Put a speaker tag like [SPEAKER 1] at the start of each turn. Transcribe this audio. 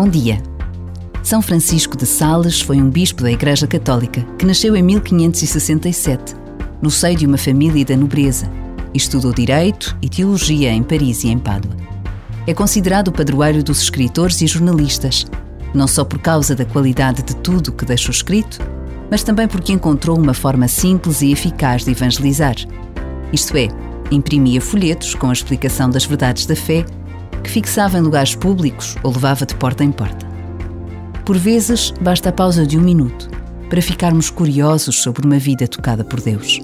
[SPEAKER 1] Bom dia. São Francisco de Sales foi um bispo da Igreja Católica que nasceu em 1567, no seio de uma família da nobreza, e estudou Direito e Teologia em Paris e em Pádua. É considerado o padroeiro dos escritores e jornalistas, não só por causa da qualidade de tudo que deixou escrito, mas também porque encontrou uma forma simples e eficaz de evangelizar. Isto é, imprimia folhetos com a explicação das verdades da fé, que fixava em lugares públicos ou levava de porta em porta. Por vezes, basta a pausa de um minuto para ficarmos curiosos sobre uma vida tocada por Deus.